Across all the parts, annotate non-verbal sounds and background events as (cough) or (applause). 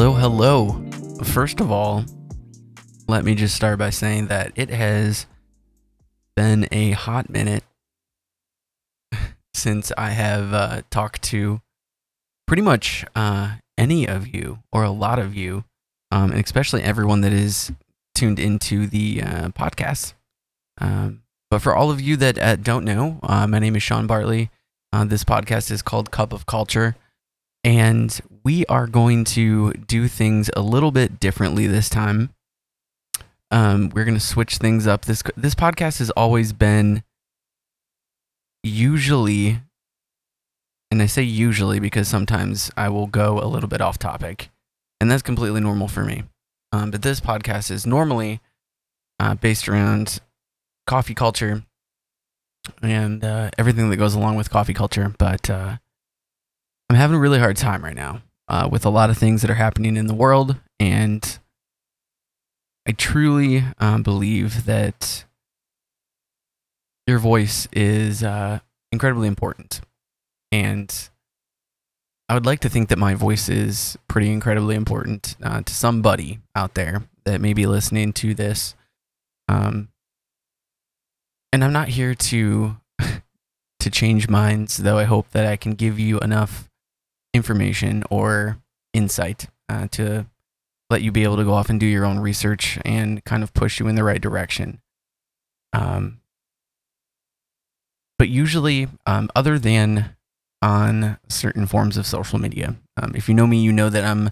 Hello, hello. First of all, let me just start by saying that it has been a hot minute since I have uh, talked to pretty much uh, any of you or a lot of you, um, and especially everyone that is tuned into the uh, podcast. Um, but for all of you that uh, don't know, uh, my name is Sean Bartley. Uh, this podcast is called Cup of Culture. And we are going to do things a little bit differently this time. Um, we're going to switch things up. This this podcast has always been usually, and I say usually because sometimes I will go a little bit off topic, and that's completely normal for me. Um, but this podcast is normally uh, based around coffee culture and uh, everything that goes along with coffee culture. But uh, I'm having a really hard time right now uh, with a lot of things that are happening in the world, and I truly um, believe that your voice is uh, incredibly important, and I would like to think that my voice is pretty incredibly important uh, to somebody out there that may be listening to this. Um, and I'm not here to (laughs) to change minds, though. I hope that I can give you enough information or insight uh, to let you be able to go off and do your own research and kind of push you in the right direction. Um, but usually, um, other than on certain forms of social media, um, if you know me, you know that I'm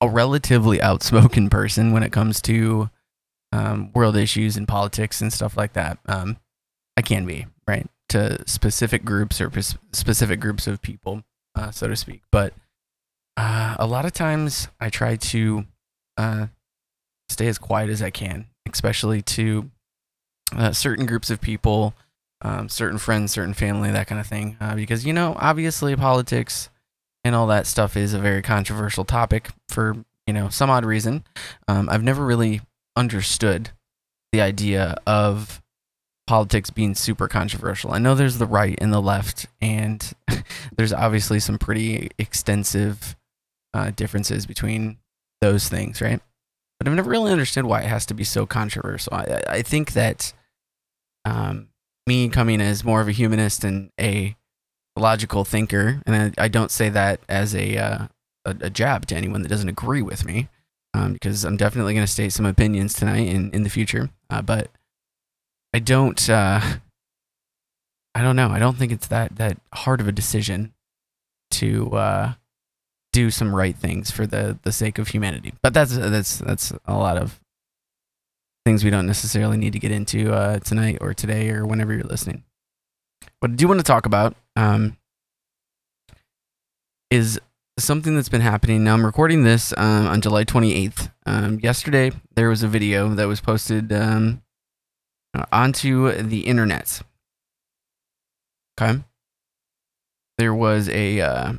a relatively outspoken (laughs) person when it comes to um, world issues and politics and stuff like that. Um, I can be right to specific groups or specific groups of people uh, so to speak. But uh, a lot of times I try to uh, stay as quiet as I can, especially to uh, certain groups of people, um, certain friends, certain family, that kind of thing. Uh, because, you know, obviously politics and all that stuff is a very controversial topic for, you know, some odd reason. Um, I've never really understood the idea of politics being super controversial. I know there's the right and the left, and (laughs) there's obviously some pretty extensive uh, differences between those things, right? But I've never really understood why it has to be so controversial. I, I think that um, me coming as more of a humanist and a logical thinker, and I, I don't say that as a, uh, a, a jab to anyone that doesn't agree with me, um, because I'm definitely going to state some opinions tonight in in the future. Uh, but I don't. Uh, I don't know. I don't think it's that that hard of a decision to uh, do some right things for the the sake of humanity. But that's that's that's a lot of things we don't necessarily need to get into uh, tonight or today or whenever you're listening. What I do want to talk about um, is something that's been happening. Now I'm recording this um, on July 28th. Um, yesterday there was a video that was posted um, uh, onto the internet. Okay. There was a uh,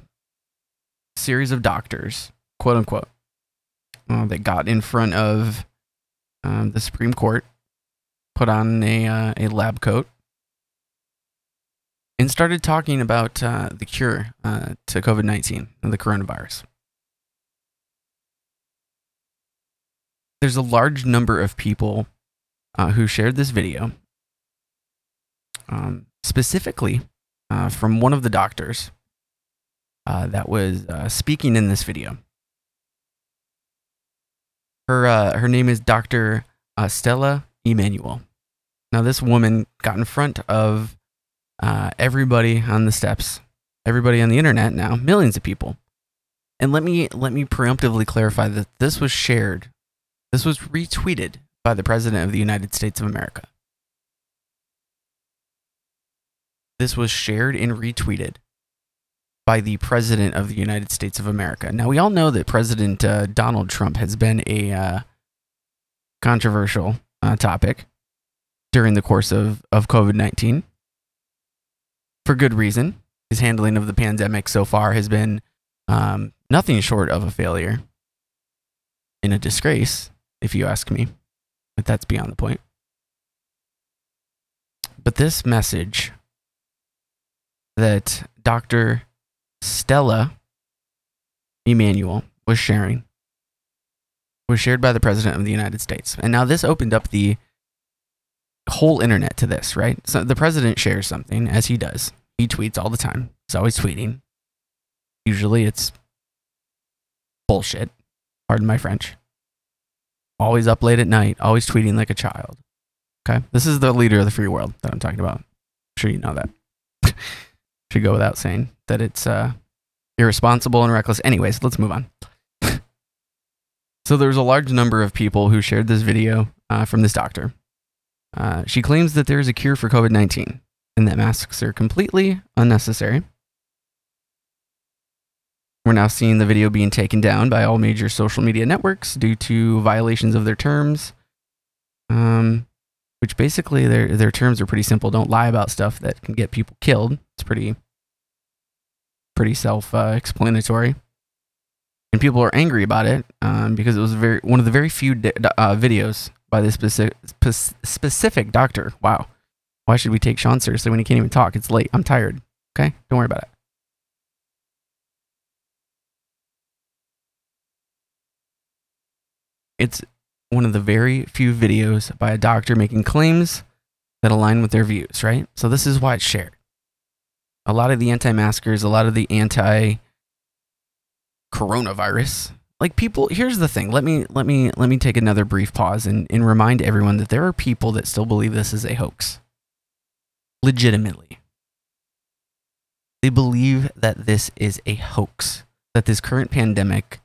series of doctors, quote unquote, uh, that got in front of um, the Supreme Court, put on a, uh, a lab coat, and started talking about uh, the cure to COVID 19 and the coronavirus. There's a large number of people uh, who shared this video, um, specifically uh, from one of the doctors uh, that was uh, speaking in this video. Her uh, her name is Dr. Uh, Stella Immanuel. Now, this woman got in front of everybody on the steps, everybody on the internet now, millions of people. And let me let me preemptively clarify that this was shared, this was retweeted by the President of the United States of America. This was shared and retweeted by the President of the United States of America. Now, we all know that President uh, Donald Trump has been a uh, controversial uh, topic during the course of, of COVID 19 for good reason. His handling of the pandemic so far has been um, nothing short of a failure in a disgrace, if you ask me but that's beyond the point. But this message that Dr. Stella Immanuel was sharing was shared by the president of the United States. And now this opened up the whole internet to this, right? So the president shares something as he does. He tweets all the time. He's always tweeting. Usually it's bullshit. Pardon my French. Always up late at night, always tweeting like a child. Okay? This is the leader of the free world that I'm talking about. I'm sure you know that. (laughs) Should go without saying that it's uh, irresponsible and reckless. Anyways, let's move on. (laughs) so there's a large number of people who shared this video uh, from this doctor. Uh, she claims that there is a cure for COVID 19 and that masks are completely unnecessary. We're now seeing the video being taken down by all major social media networks due to violations of their terms. Um, which basically their their terms are pretty simple. Don't lie about stuff that can get people killed. It's pretty pretty self uh, explanatory. And people are angry about it um, because it was very one of the very few di- uh, videos by this specific specific doctor. Wow, why should we take Sean seriously when he can't even talk? It's late. I'm tired. Okay, don't worry about it. It's one of the very few videos by a doctor making claims that align with their views, right? So this is why it's shared. A lot of the anti-maskers, a lot of the anti coronavirus, like people here's the thing. Let me let me let me take another brief pause and, and remind everyone that there are people that still believe this is a hoax. Legitimately. They believe that this is a hoax, that this current pandemic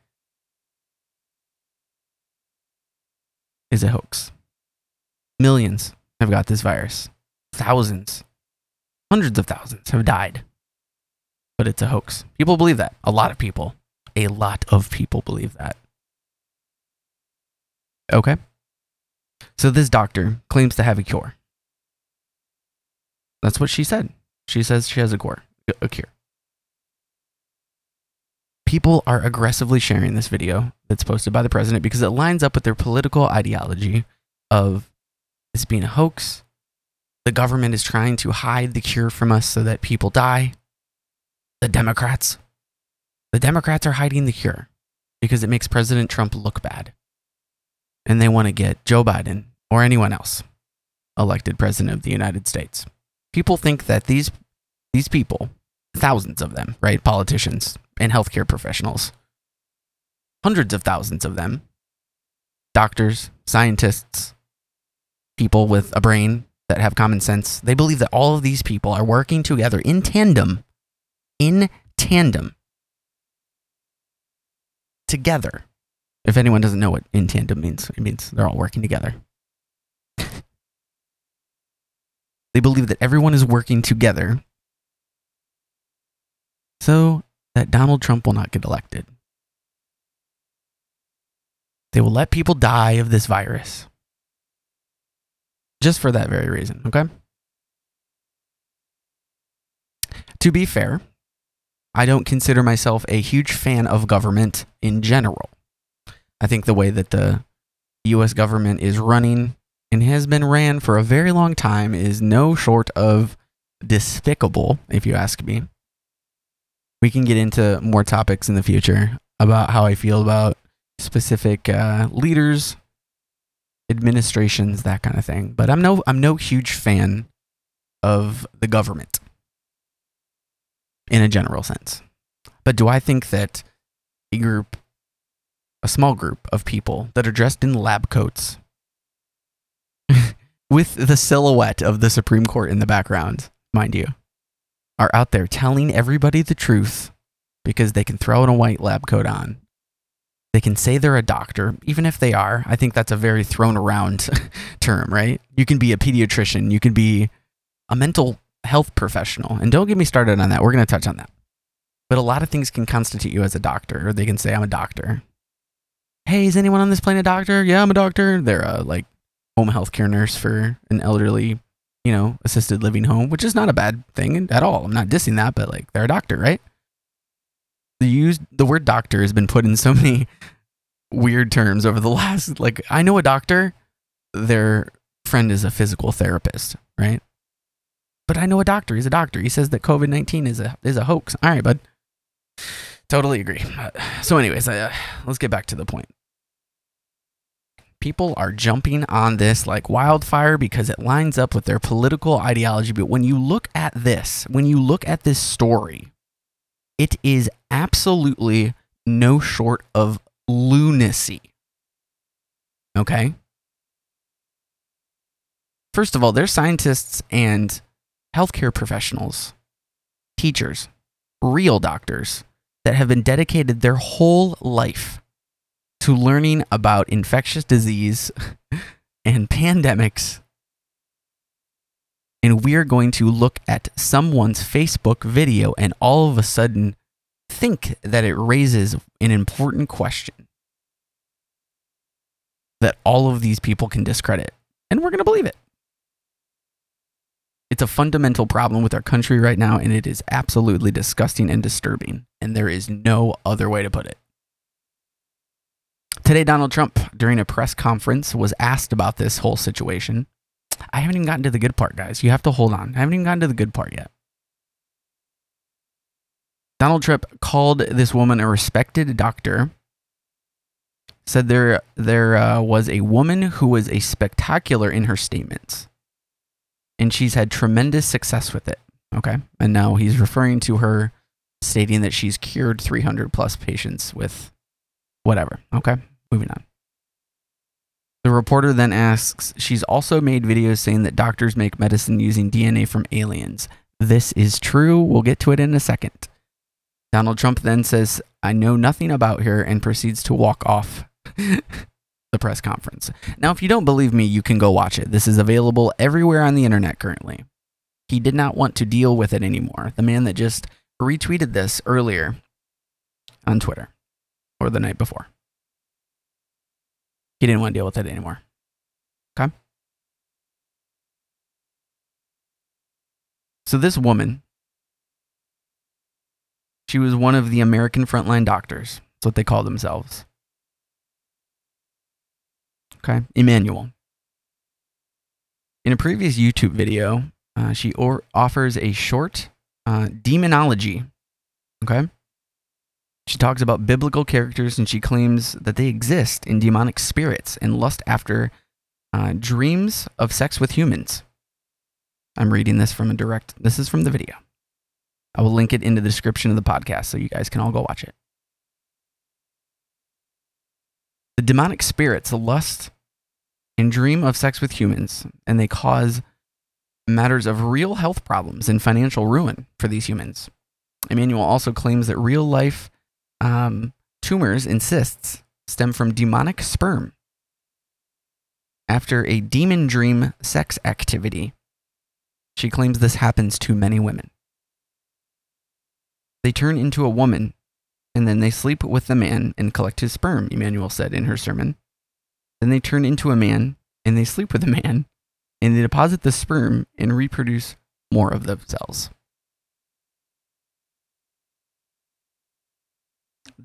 is a hoax. Millions have got this virus. Thousands, hundreds of thousands have died. But it's a hoax. People believe that. A lot of people. A lot of people believe that. Okay. So this doctor claims to have a cure. That's what she said. She says she has a cure. A cure. People are aggressively sharing this video that's posted by the president because it lines up with their political ideology of this being a hoax. The government is trying to hide the cure from us so that people die. The Democrats. The Democrats are hiding the cure because it makes President Trump look bad. And they want to get Joe Biden or anyone else elected president of the United States. People think that these these people, thousands of them, right, politicians and healthcare professionals, hundreds of thousands of them doctors, scientists, people with a brain that have common sense. They believe that all of these people are working together in tandem, in tandem, together. If anyone doesn't know what in tandem means, it means they're all working together. they believe that everyone is working together so that Donald Trump will not get elected. They will let people die of this virus. Just for that very reason, okay? To be fair, I don't consider myself a huge fan of government in general. I think the way that the US government is running and has been ran for a very long time is no short of despicable, if you ask me. We can get into more topics in the future about how I feel about specific uh, leaders, administrations, that kind of thing. But I'm no I'm no huge fan of the government in a general sense. But do I think that a group, a small group of people that are dressed in lab coats (laughs) with the silhouette of the Supreme Court in the background, mind you, are out there telling everybody the truth because they can throw in a white lab coat on they can say they're a doctor, even if they are. I think that's a very thrown around (laughs) term, right? You can be a pediatrician, you can be a mental health professional. And don't get me started on that. We're going to touch on that. But a lot of things can constitute you as a doctor, or they can say, I'm a doctor. Hey, is anyone on this plane a doctor? Yeah, I'm a doctor. They're a like home health care nurse for an elderly, you know, assisted living home, which is not a bad thing at all. I'm not dissing that, but like they're a doctor, right? the use the word doctor has been put in so (laughs) many weird terms over the last like I know a doctor, their friend is a physical therapist, right? But I know a doctor, he's a doctor. He says that COVID-19 is a is a hoax. All right, bud. Totally agree. Uh, so, anyways, uh, let's get back to the point. People are jumping on this like wildfire because it lines up with their political ideology. But when you look at this, when you look at this story, it is absolutely no short of lunacy. Okay? First of all, they're scientists and healthcare professionals, teachers, real doctors that have been dedicated their whole life to learning about infectious disease (laughs) and pandemics. And we're going to look at someone's Facebook video and all of a sudden think that it raises an important question that all of these people can discredit. And we're going to believe it. It's a fundamental problem with our country right now, and it is absolutely disgusting and disturbing. And there is no other way to put it. Today, Donald Trump, during a press conference, was asked about this whole situation. I haven't even gotten to the good part, guys. You have to hold on. I haven't even gotten to the good part yet. Donald Trump called this woman a respected doctor. Said there there uh, was a woman who was a spectacular in her statements and she's had tremendous success with it. Okay. And now he's referring to her stating that she's cured 300 plus patients with whatever. Okay. Moving on. The reporter then asks, She's also made videos saying that doctors make medicine using DNA from aliens. This is true. We'll get to it in a second. Donald Trump then says, I know nothing about her and proceeds to walk off (laughs) the press conference. Now, if you don't believe me, you can go watch it. This is available everywhere on the internet currently. He did not want to deal with it anymore. The man that just retweeted this earlier on Twitter or the night before. He didn't want to deal with it anymore. Okay. So, this woman, she was one of the American frontline doctors. That's what they call themselves. Okay, Immanuel. In a previous YouTube video, uh, she or- offers a short uh, demonology. Okay. She talks about biblical characters and she claims that they exist in demonic spirits and lust after uh, dreams of sex with humans. I'm reading this from a direct, this is from the video. I will link it in the description of the podcast so you guys can all go watch it. The demonic spirits lust and dream of sex with humans, and they cause matters of real health problems and financial ruin for these humans. Immanuel also claims that real life um, tumors and cysts stem from demonic sperm. After a demon dream sex activity, she claims this happens to many women. They turn into a woman and then they sleep with the man and collect his sperm, Immanuel said in her sermon. Then they turn into a man and they sleep with a man and they deposit the sperm and reproduce more of themselves.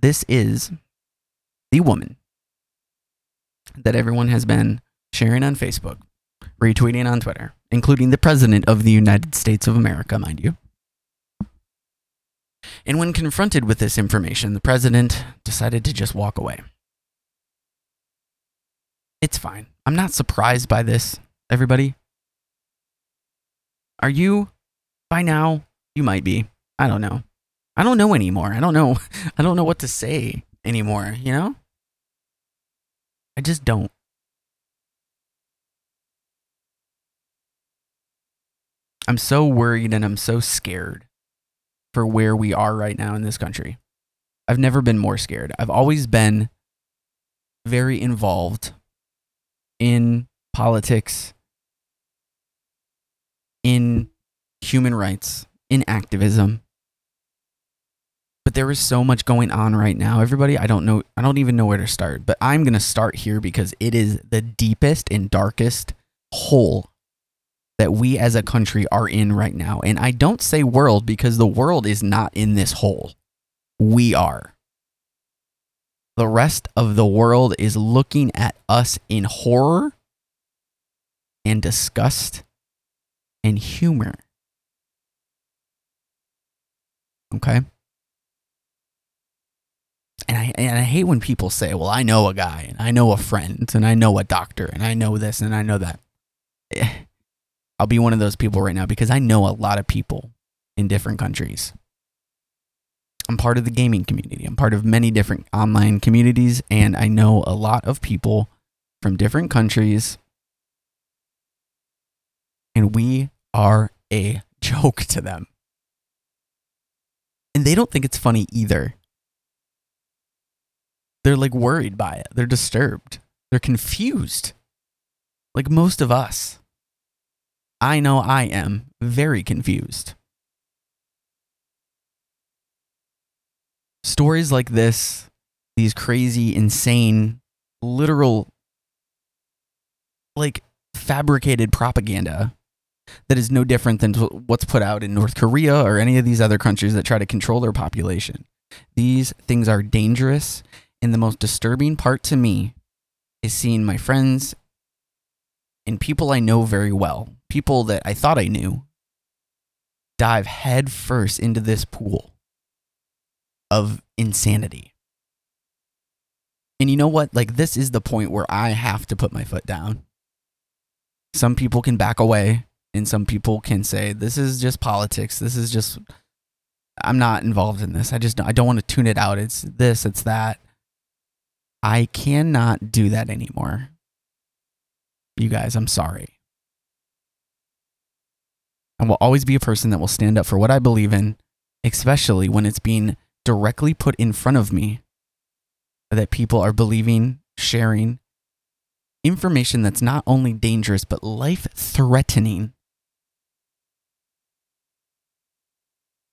This is the woman that everyone has been sharing on Facebook, retweeting on Twitter, including the President of the United States of America, mind you. And when confronted with this information, the president decided to just walk away. It's fine. I'm not surprised by this, everybody. Are you? By now, you might be. I don't know. I don't know anymore. I don't know. (laughs) I don't know what to say anymore, you know? I just don't. I'm so worried and I'm so scared for where we are right now in this country. I've never been more scared. I've always been very involved in politics, in human rights, in activism. But there is so much going on right now. Everybody, I don't know, I don't even know where to start, but I'm going to start here because it is the deepest and darkest hole that we as a country are in right now. And I don't say world because the world is not in this hole. We are. The rest of the world is looking at us in horror and disgust and humor. Okay? And I and I hate when people say, "Well, I know a guy, and I know a friend, and I know a doctor, and I know this, and I know that." Eh, I'll be one of those people right now because I know a lot of people in different countries. I'm part of the gaming community. I'm part of many different online communities, and I know a lot of people from different countries, and we are a (laughs) joke to them. And they don't think it's funny either. They're like worried by it, they're disturbed, they're confused, like most of us. I know I am very confused. Stories like this, these crazy, insane, literal, like fabricated propaganda that is no different than what's put out in North Korea or any of these other countries that try to control their population. These things are dangerous. And the most disturbing part to me is seeing my friends and people I know very well, people that I thought I knew, dive headfirst into this pool of insanity. And you know what? Like, this is the point where I have to put my foot down. Some people can back away, and some people can say, This is just politics. This is just, I'm not involved in this. I just, I don't want to tune it out. It's this, it's that. I cannot do that anymore. You guys, I'm sorry. I will always be a person that will stand up for what I believe in, especially when it's being directly put in front of me that people are believing, sharing information that's not only dangerous, but life threatening.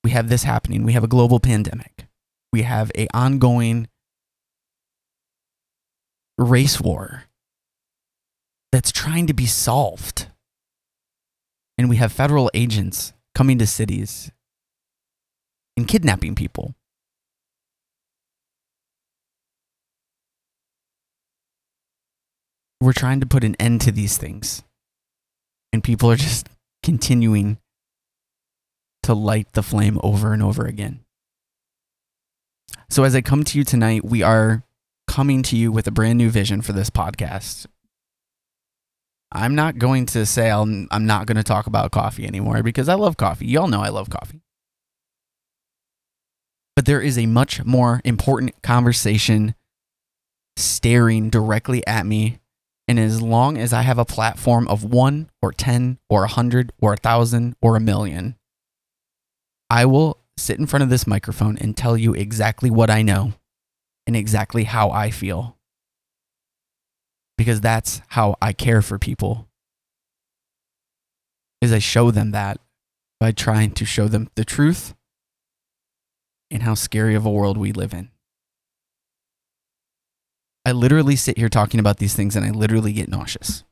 We have this happening. We have a global pandemic. We have a ongoing race war that's trying to be solved. And we have federal agents coming to cities and kidnapping people. We're trying to put an end to these things. And people are just continuing to light the flame over and over again. So, as I come to you tonight, we are coming to you with a brand new vision for this podcast. I'm not going to say i am I'm not going to talk about coffee anymore because I love coffee. Y'all know I love coffee. But there is a much more important conversation staring directly at me. And as long as I have a platform of one or 10 or a hundred or a thousand or a million, I will sit in front of this microphone and tell you exactly what I know and exactly how I feel because that's how I care for people. Is I show them that by trying to show them the truth and how scary of a world we live in. I literally sit here talking about these things and I literally get nauseous.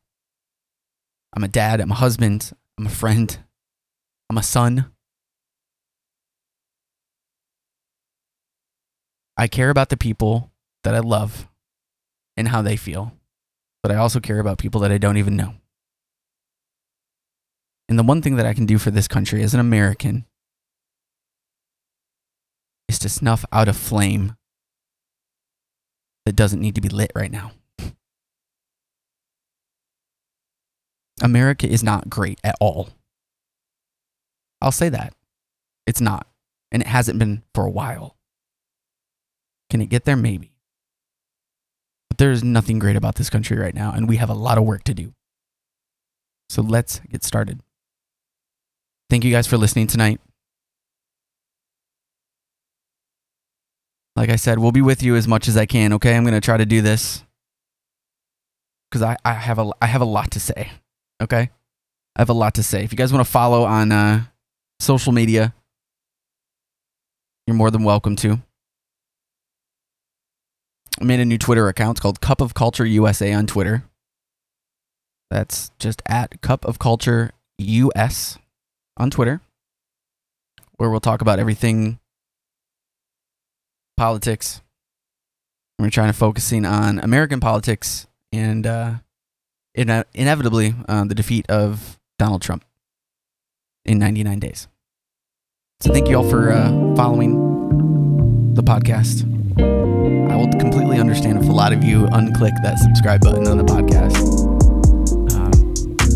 I'm a dad, I'm a husband, I'm a friend, I'm a son. I care about the people that I love and how they feel but I also care about people that I don't even know. And the one thing that I can do for this country as an American is to snuff out a flame that doesn't need to be lit right now. America is not great at all. I'll say that. It's not. And it hasn't been for a while. Can it get there? Maybe. But there's nothing great about this country right now, and we have a lot of work to do. So let's get started. Thank you guys for listening tonight. Like I said, we'll be with you as much as I can, okay? I'm going to try to do this because I, I, have a, I have a lot to say, okay? I have a lot to say. If you guys want to follow on uh, social media, you're more than welcome to. Made a new Twitter account. It's called Cup of Culture USA on Twitter. That's just at Cup of Culture US on Twitter, where we'll talk about everything politics. We're trying to focusing on American politics and uh, ine- inevitably uh, the defeat of Donald Trump in 99 days. So thank you all for uh, following the podcast. I will completely understand if a lot of you unclick that subscribe button on the podcast. Um,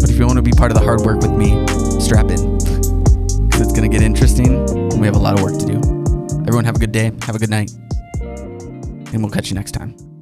but if you want to be part of the hard work with me, strap in. (laughs) Because it's going to get interesting and we have a lot of work to do. Everyone, have a good day. Have a good night. And we'll catch you next time.